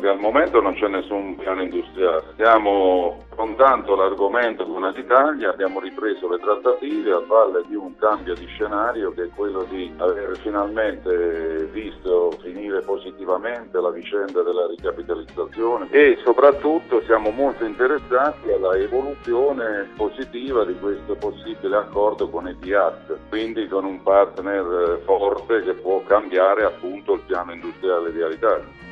Al momento non c'è nessun piano industriale, stiamo affrontando l'argomento con l'Italia, abbiamo ripreso le trattative a valle di un cambio di scenario che è quello di aver finalmente visto finire positivamente la vicenda della ricapitalizzazione e soprattutto siamo molto interessati alla evoluzione positiva di questo possibile accordo con Etihad, quindi con un partner forte che può cambiare appunto il piano industriale di Alitalia.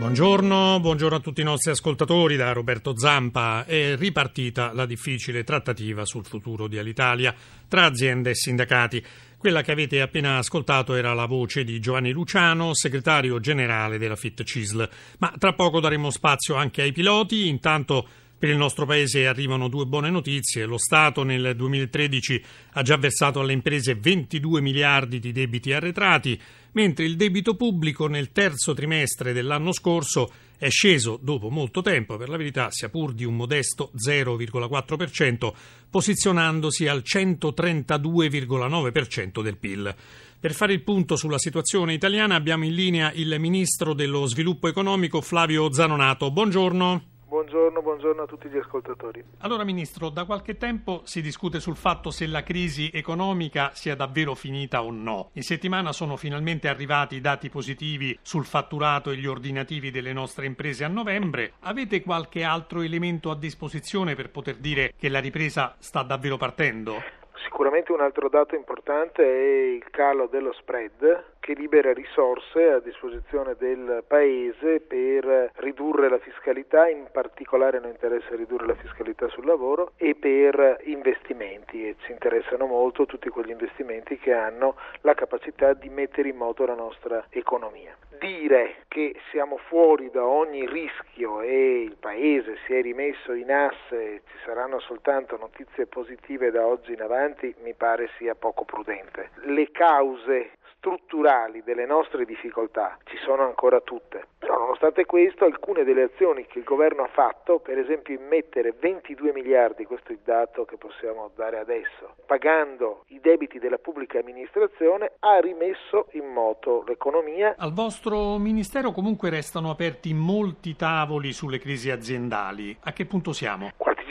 Buongiorno, buongiorno, a tutti i nostri ascoltatori da Roberto Zampa. È ripartita la difficile trattativa sul futuro di Alitalia tra aziende e sindacati. Quella che avete appena ascoltato era la voce di Giovanni Luciano, segretario generale della FIT CISL. Ma tra poco daremo spazio anche ai piloti. Intanto per il nostro Paese arrivano due buone notizie. Lo Stato nel 2013 ha già versato alle imprese 22 miliardi di debiti arretrati, mentre il debito pubblico nel terzo trimestre dell'anno scorso è sceso dopo molto tempo, per la verità, sia pur di un modesto 0,4%, posizionandosi al 132,9% del PIL. Per fare il punto sulla situazione italiana abbiamo in linea il ministro dello sviluppo economico Flavio Zanonato. Buongiorno. Buongiorno, buongiorno, a tutti gli ascoltatori. Allora, Ministro, da qualche tempo si discute sul fatto se la crisi economica sia davvero finita o no. In settimana sono finalmente arrivati i dati positivi sul fatturato e gli ordinativi delle nostre imprese a novembre. Avete qualche altro elemento a disposizione per poter dire che la ripresa sta davvero partendo? Sicuramente un altro dato importante è il calo dello spread che libera risorse a disposizione del Paese per ridurre la fiscalità, in particolare non interessa ridurre la fiscalità sul lavoro e per investimenti e ci interessano molto tutti quegli investimenti che hanno la capacità di mettere in moto la nostra economia. Dire che siamo fuori da ogni rischio e il Paese si è rimesso in asse, ci saranno soltanto notizie positive da oggi in avanti, mi pare sia poco prudente. Le cause strutturali delle nostre difficoltà ci sono ancora tutte. Nonostante questo alcune delle azioni che il governo ha fatto, per esempio immettere 22 miliardi, questo è il dato che possiamo dare adesso, pagando i debiti della pubblica amministrazione, ha rimesso in moto l'economia. Al vostro Ministero comunque restano aperti molti tavoli sulle crisi aziendali. A che punto siamo?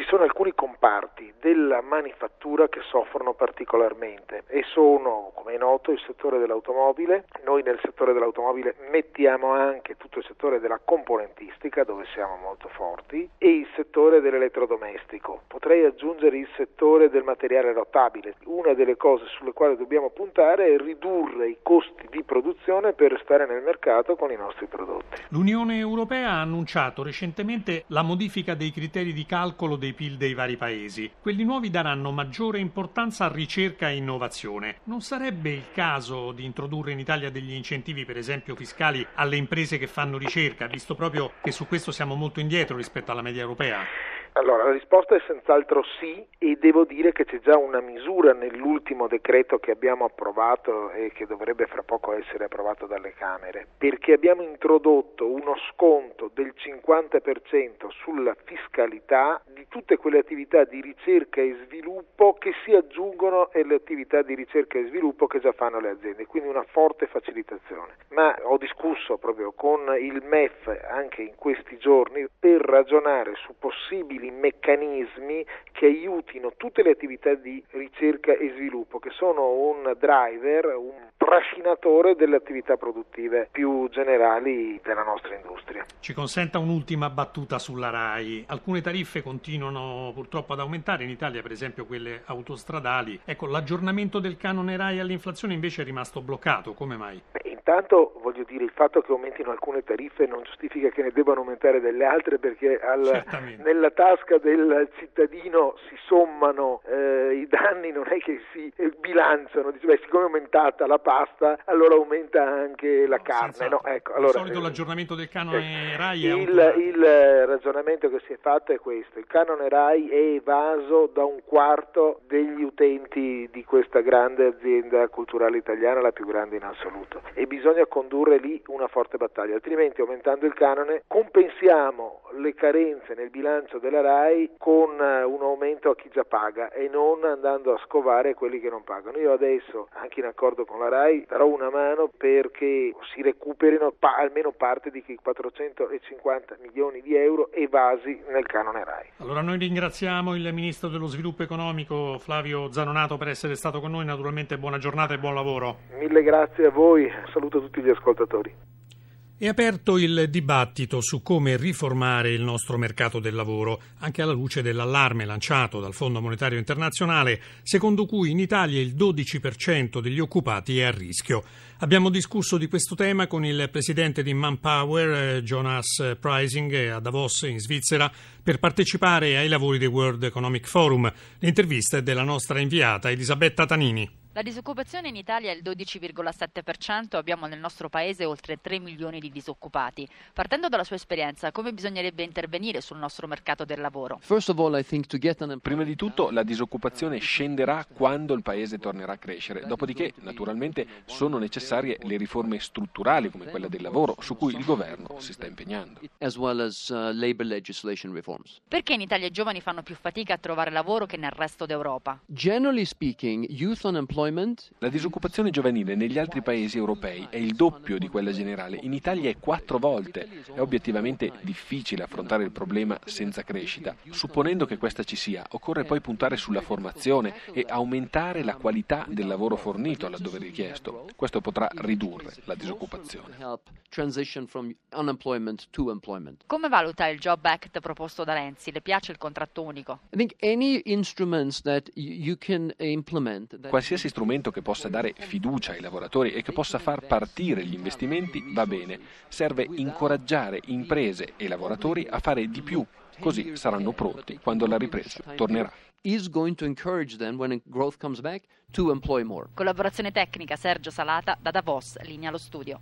Sono alcuni comparti della manifattura che soffrono particolarmente e sono, come è noto, il settore dell'automobile. Noi nel settore dell'automobile mettiamo anche tutto il settore della componentistica, dove siamo molto forti, e il settore dell'elettrodomestico. Potrei aggiungere il settore del materiale rotabile. Una delle cose sulle quali dobbiamo puntare è ridurre i costi di produzione per restare nel mercato con i nostri prodotti. L'Unione Europea ha annunciato recentemente la modifica dei criteri di calcolo dei PIL dei vari paesi. Quelli nuovi daranno maggiore importanza a ricerca e innovazione. Non sarebbe il caso di introdurre in Italia degli incentivi, per esempio fiscali, alle imprese che fanno ricerca, visto proprio che su questo siamo molto indietro rispetto alla media europea? Allora, la risposta è senz'altro sì e devo dire che c'è già una misura nell'ultimo decreto che abbiamo approvato e che dovrebbe fra poco essere approvato dalle Camere, perché abbiamo introdotto uno sconto del 50% sulla fiscalità tutte quelle attività di ricerca e sviluppo che si aggiungono alle attività di ricerca e sviluppo che già fanno le aziende, quindi una forte facilitazione. Ma ho discusso proprio con il MEF anche in questi giorni per ragionare su possibili meccanismi che aiutino tutte le attività di ricerca e sviluppo, che sono un driver, un trascinatore delle attività produttive più generali della nostra industria. Ci consenta un'ultima battuta sulla RAI. Alcune tariffe continuano purtroppo ad aumentare in Italia, per esempio quelle autostradali. Ecco, l'aggiornamento del canone RAI all'inflazione invece è rimasto bloccato. Come mai? Intanto voglio dire il fatto che aumentino alcune tariffe non giustifica che ne debbano aumentare delle altre perché al, nella tasca del cittadino si sommano eh, i danni, non è che si eh, bilanciano, dice beh siccome è aumentata la pasta allora aumenta anche la carne. No, ecco, allora, Di solito eh, l'aggiornamento del canone eh, RAI è il, il ragionamento che si è fatto è questo, il canone RAI è evaso da un quarto degli utenti di questa grande azienda culturale italiana, la più grande in assoluto. E bisogna condurre lì una forte battaglia, altrimenti aumentando il canone compensiamo le carenze nel bilancio della RAI con eh, un aumento a chi già paga e non andando a scovare quelli che non pagano. Io adesso, anche in accordo con la RAI, darò una mano perché si recuperino pa- almeno parte di quei 450 milioni di euro evasi nel canone RAI. Allora noi ringraziamo il Ministro dello Sviluppo Economico Flavio Zanonato per essere stato con noi, naturalmente buona giornata e buon lavoro. Mille grazie a voi, saluto tutti gli ascoltatori. È aperto il dibattito su come riformare il nostro mercato del lavoro, anche alla luce dell'allarme lanciato dal Fondo Monetario Internazionale, secondo cui in Italia il 12% degli occupati è a rischio. Abbiamo discusso di questo tema con il presidente di Manpower, Jonas Pricing, a Davos in Svizzera, per partecipare ai lavori del World Economic Forum. L'intervista è della nostra inviata Elisabetta Tanini. La disoccupazione in Italia è il 12,7%, abbiamo nel nostro paese oltre 3 milioni di disoccupati. Partendo dalla sua esperienza, come bisognerebbe intervenire sul nostro mercato del lavoro? Prima di tutto la disoccupazione scenderà quando il paese tornerà a crescere, dopodiché naturalmente sono necessarie le riforme strutturali come quella del lavoro su cui il governo si sta impegnando. Uh, Perché in Italia i giovani fanno più fatica a trovare lavoro che nel resto d'Europa? Generally speaking, youth unemployment la disoccupazione giovanile negli altri paesi europei è il doppio di quella generale, in Italia è quattro volte. È obiettivamente difficile affrontare il problema senza crescita. Supponendo che questa ci sia, occorre poi puntare sulla formazione e aumentare la qualità del lavoro fornito laddove richiesto. Questo potrà ridurre la disoccupazione. Come valuta il Job Act proposto da Renzi? Le piace il contratto unico? Qualsiasi strumento che possa dare fiducia ai lavoratori e che possa far partire gli investimenti va bene. Serve incoraggiare imprese e lavoratori a fare di più, così saranno pronti quando la ripresa tornerà. Collaborazione tecnica Sergio Salata da Davos, linea allo studio.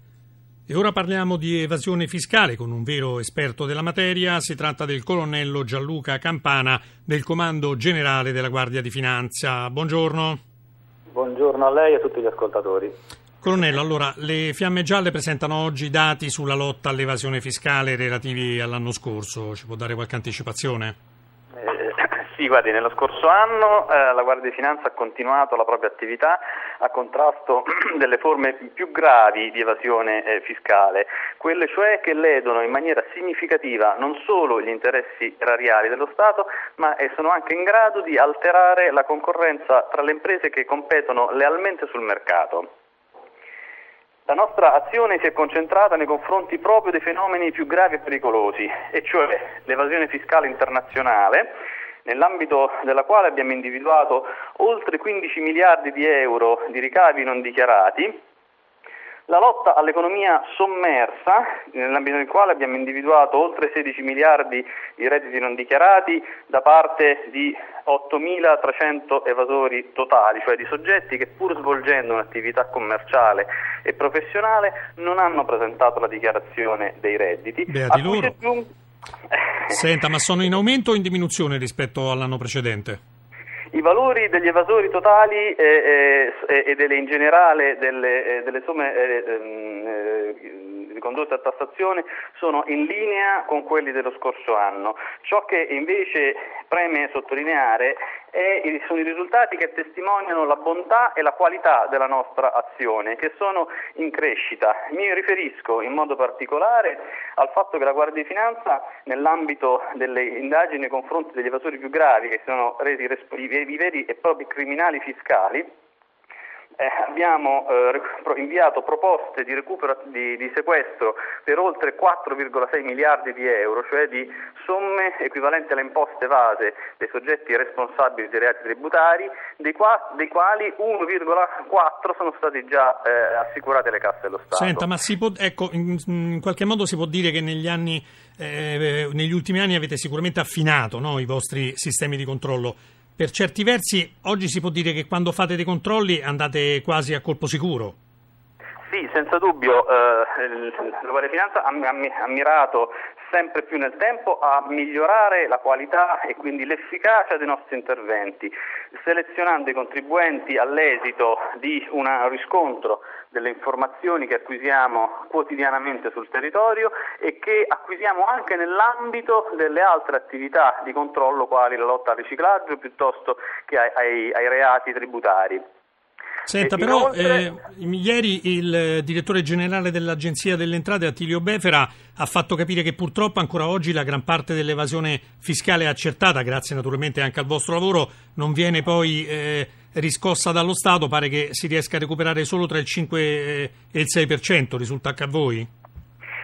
E ora parliamo di evasione fiscale con un vero esperto della materia. Si tratta del colonnello Gianluca Campana del Comando Generale della Guardia di Finanza. Buongiorno. Buongiorno a lei e a tutti gli ascoltatori. Colonnello, allora, le Fiamme Gialle presentano oggi dati sulla lotta all'evasione fiscale relativi all'anno scorso. Ci può dare qualche anticipazione? Sì, guardi, nello scorso anno eh, la Guardia di Finanza ha continuato la propria attività a contrasto delle forme più gravi di evasione eh, fiscale, quelle cioè che ledono in maniera significativa non solo gli interessi erariali dello Stato, ma eh, sono anche in grado di alterare la concorrenza tra le imprese che competono lealmente sul mercato. La nostra azione si è concentrata nei confronti proprio dei fenomeni più gravi e pericolosi, e cioè l'evasione fiscale internazionale, nell'ambito della quale abbiamo individuato oltre 15 miliardi di euro di ricavi non dichiarati, la lotta all'economia sommersa, nell'ambito del quale abbiamo individuato oltre 16 miliardi di redditi non dichiarati da parte di 8.300 evasori totali, cioè di soggetti che pur svolgendo un'attività commerciale e professionale non hanno presentato la dichiarazione dei redditi. Senta, ma sono in aumento o in diminuzione rispetto all'anno precedente? I valori degli evasori totali e, e, e delle, in generale delle, delle somme eh, condotte a tassazione sono in linea con quelli dello scorso anno. Ciò che invece preme sottolineare è, sono i risultati che testimoniano la bontà e la qualità della nostra azione, che sono in crescita. Mi riferisco in modo particolare al fatto che la Guardia di Finanza, nell'ambito delle indagini nei confronti degli evasori più gravi, che sono resi i veri e propri criminali fiscali, eh, abbiamo eh, inviato proposte di recupero di, di, sequestro per oltre 4,6 miliardi di euro, cioè di somme equivalenti alle imposte evase dei soggetti responsabili dei reati tributari, dei, qua, dei quali 1,4 sono stati già eh, assicurati alle casse dello Stato. Senta, ma può, ecco, in, in, qualche modo si può dire che negli, anni, eh, negli ultimi anni avete sicuramente affinato no, i vostri sistemi di controllo per certi versi oggi si può dire che quando fate dei controlli andate quasi a colpo sicuro. Sì, senza dubbio, eh, la Guardia di Finanza ha, ha mirato sempre più nel tempo a migliorare la qualità e quindi l'efficacia dei nostri interventi, selezionando i contribuenti all'esito di un riscontro delle informazioni che acquisiamo quotidianamente sul territorio e che acquisiamo anche nell'ambito delle altre attività di controllo quali la lotta al riciclaggio piuttosto che ai, ai, ai reati tributari. Senta, però eh, ieri il direttore generale dell'Agenzia delle Entrate, Attilio Befera, ha fatto capire che purtroppo ancora oggi la gran parte dell'evasione fiscale accertata, grazie naturalmente anche al vostro lavoro, non viene poi eh, riscossa dallo Stato, pare che si riesca a recuperare solo tra il 5 e il 6%, risulta anche a voi?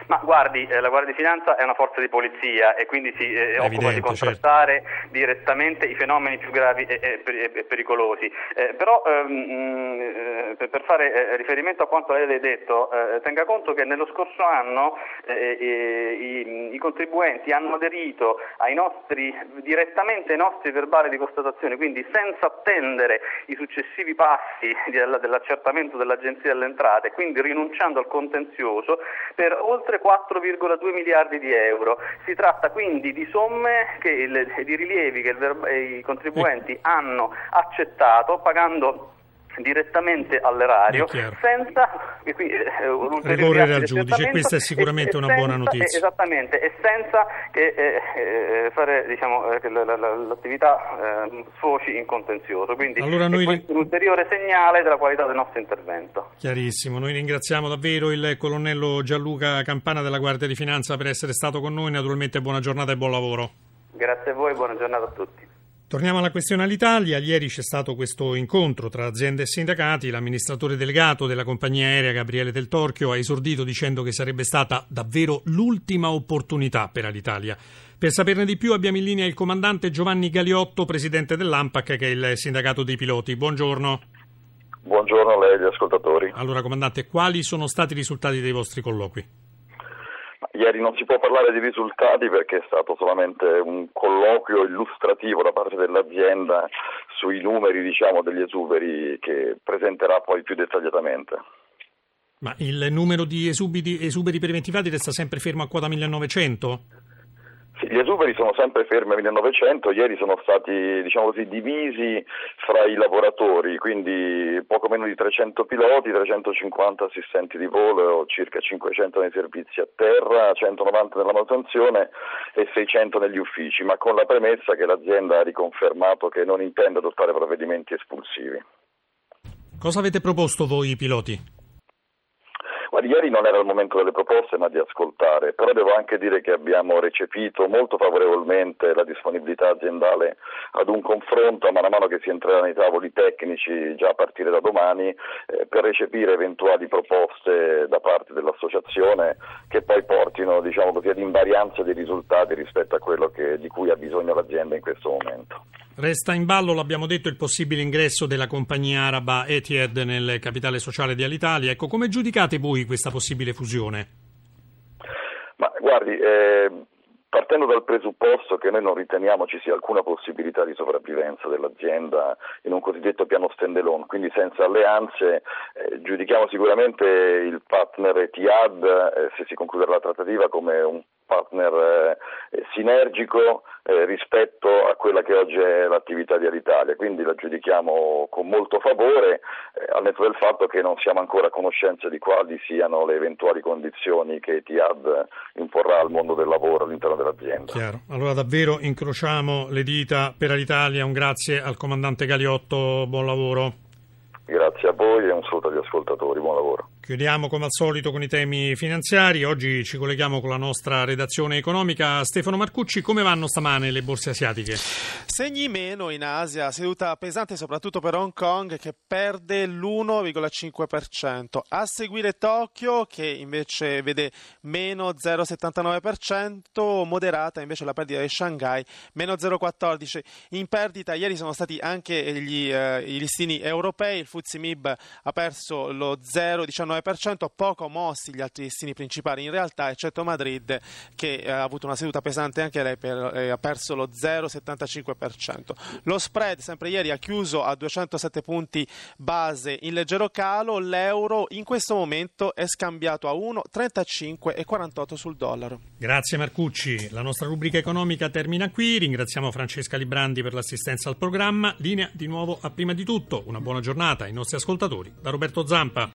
Ma guardi, eh, la Guardia di Finanza è una forza di polizia e quindi si eh, occupa di contrastare certo. direttamente i fenomeni più gravi e, e, e pericolosi. Eh, però ehm, eh, per fare eh, riferimento a quanto lei ha detto, eh, tenga conto che nello scorso anno i, contribuenti hanno aderito ai nostri, direttamente ai nostri verbali di constatazione, quindi senza attendere i successivi passi dell'accertamento dell'Agenzia delle Entrate, quindi rinunciando al contenzioso per oltre oltre 4,2 miliardi di euro. Si tratta quindi di somme che di rilievi che i contribuenti hanno accettato pagando direttamente all'erario senza eh, ricorrere al giudice questa è sicuramente una senza, buona notizia. esattamente e senza che, eh, eh, fare diciamo, eh, che l'attività eh, sfoci in contenzioso. Quindi allora noi... è un ulteriore segnale della qualità del nostro intervento. Chiarissimo noi ringraziamo davvero il colonnello Gianluca Campana della Guardia di Finanza per essere stato con noi. Naturalmente buona giornata e buon lavoro. Grazie a voi buona giornata a tutti Torniamo alla questione all'Italia. Ieri c'è stato questo incontro tra aziende e sindacati. L'amministratore delegato della compagnia aerea Gabriele Del Torchio ha esordito dicendo che sarebbe stata davvero l'ultima opportunità per l'Italia. Per saperne di più abbiamo in linea il comandante Giovanni Galiotto, presidente dell'AMPAC, che è il sindacato dei piloti. Buongiorno. Buongiorno a lei e agli ascoltatori. Allora, comandante, quali sono stati i risultati dei vostri colloqui? Ieri non si può parlare di risultati perché è stato solamente un colloquio illustrativo da parte dell'azienda sui numeri diciamo, degli esuberi che presenterà poi più dettagliatamente. Ma il numero di esuberi, esuberi preventivati resta sempre fermo a quota 1900? Gli esuberi sono sempre fermi a 1900, ieri sono stati diciamo così, divisi fra i lavoratori, quindi poco meno di 300 piloti, 350 assistenti di volo, circa 500 nei servizi a terra, 190 nella manutenzione e 600 negli uffici, ma con la premessa che l'azienda ha riconfermato che non intende adottare provvedimenti espulsivi. Cosa avete proposto voi piloti? Ieri non era il momento delle proposte ma di ascoltare, però devo anche dire che abbiamo recepito molto favorevolmente la disponibilità aziendale ad un confronto man mano che si entrerà nei tavoli tecnici già a partire da domani eh, per recepire eventuali proposte da parte dell'associazione che poi portino diciamo così, ad invarianza dei risultati rispetto a quello che, di cui ha bisogno l'azienda in questo momento. Resta in ballo, l'abbiamo detto, il possibile ingresso della compagnia araba Etihad nel capitale sociale di Alitalia. Ecco, come giudicate voi questa possibile fusione? Ma guardi, eh, partendo dal presupposto che noi non riteniamo ci sia alcuna possibilità di sopravvivenza dell'azienda in un cosiddetto piano stand alone, quindi senza alleanze, eh, giudichiamo sicuramente il partner Etihad, eh, se si concluderà la trattativa, come un partner eh, sinergico eh, rispetto a quella che oggi è l'attività di Alitalia, quindi la giudichiamo con molto favore, eh, al netto del fatto che non siamo ancora a conoscenza di quali siano le eventuali condizioni che Etihad imporrà al mondo del lavoro all'interno dell'azienda. Chiaro. Allora davvero incrociamo le dita per Alitalia, un grazie al comandante Galiotto, buon lavoro. Grazie a voi e un saluto agli ascoltatori, buon lavoro. Chiudiamo come al solito con i temi finanziari. Oggi ci colleghiamo con la nostra redazione economica. Stefano Marcucci, come vanno stamane le borse asiatiche? Segni meno in Asia, seduta pesante soprattutto per Hong Kong che perde l'1,5%. A seguire Tokyo che invece vede meno 0,79%, moderata invece la perdita di Shanghai, meno 0,14%. In perdita ieri sono stati anche gli, eh, i listini europei, il Fuzzi Mib ha perso lo 0,19%, 0,9%, poco mossi gli altri destini principali. In realtà, eccetto Madrid che eh, ha avuto una seduta pesante anche lei, per, eh, ha perso lo 0,75%. Lo spread sempre ieri ha chiuso a 207 punti base in leggero calo, l'euro in questo momento è scambiato a 1,35,48 sul dollaro. Grazie Marcucci, la nostra rubrica economica termina qui, ringraziamo Francesca Librandi per l'assistenza al programma, linea di nuovo a prima di tutto, una buona giornata ai nostri ascoltatori. Da Roberto Zampa.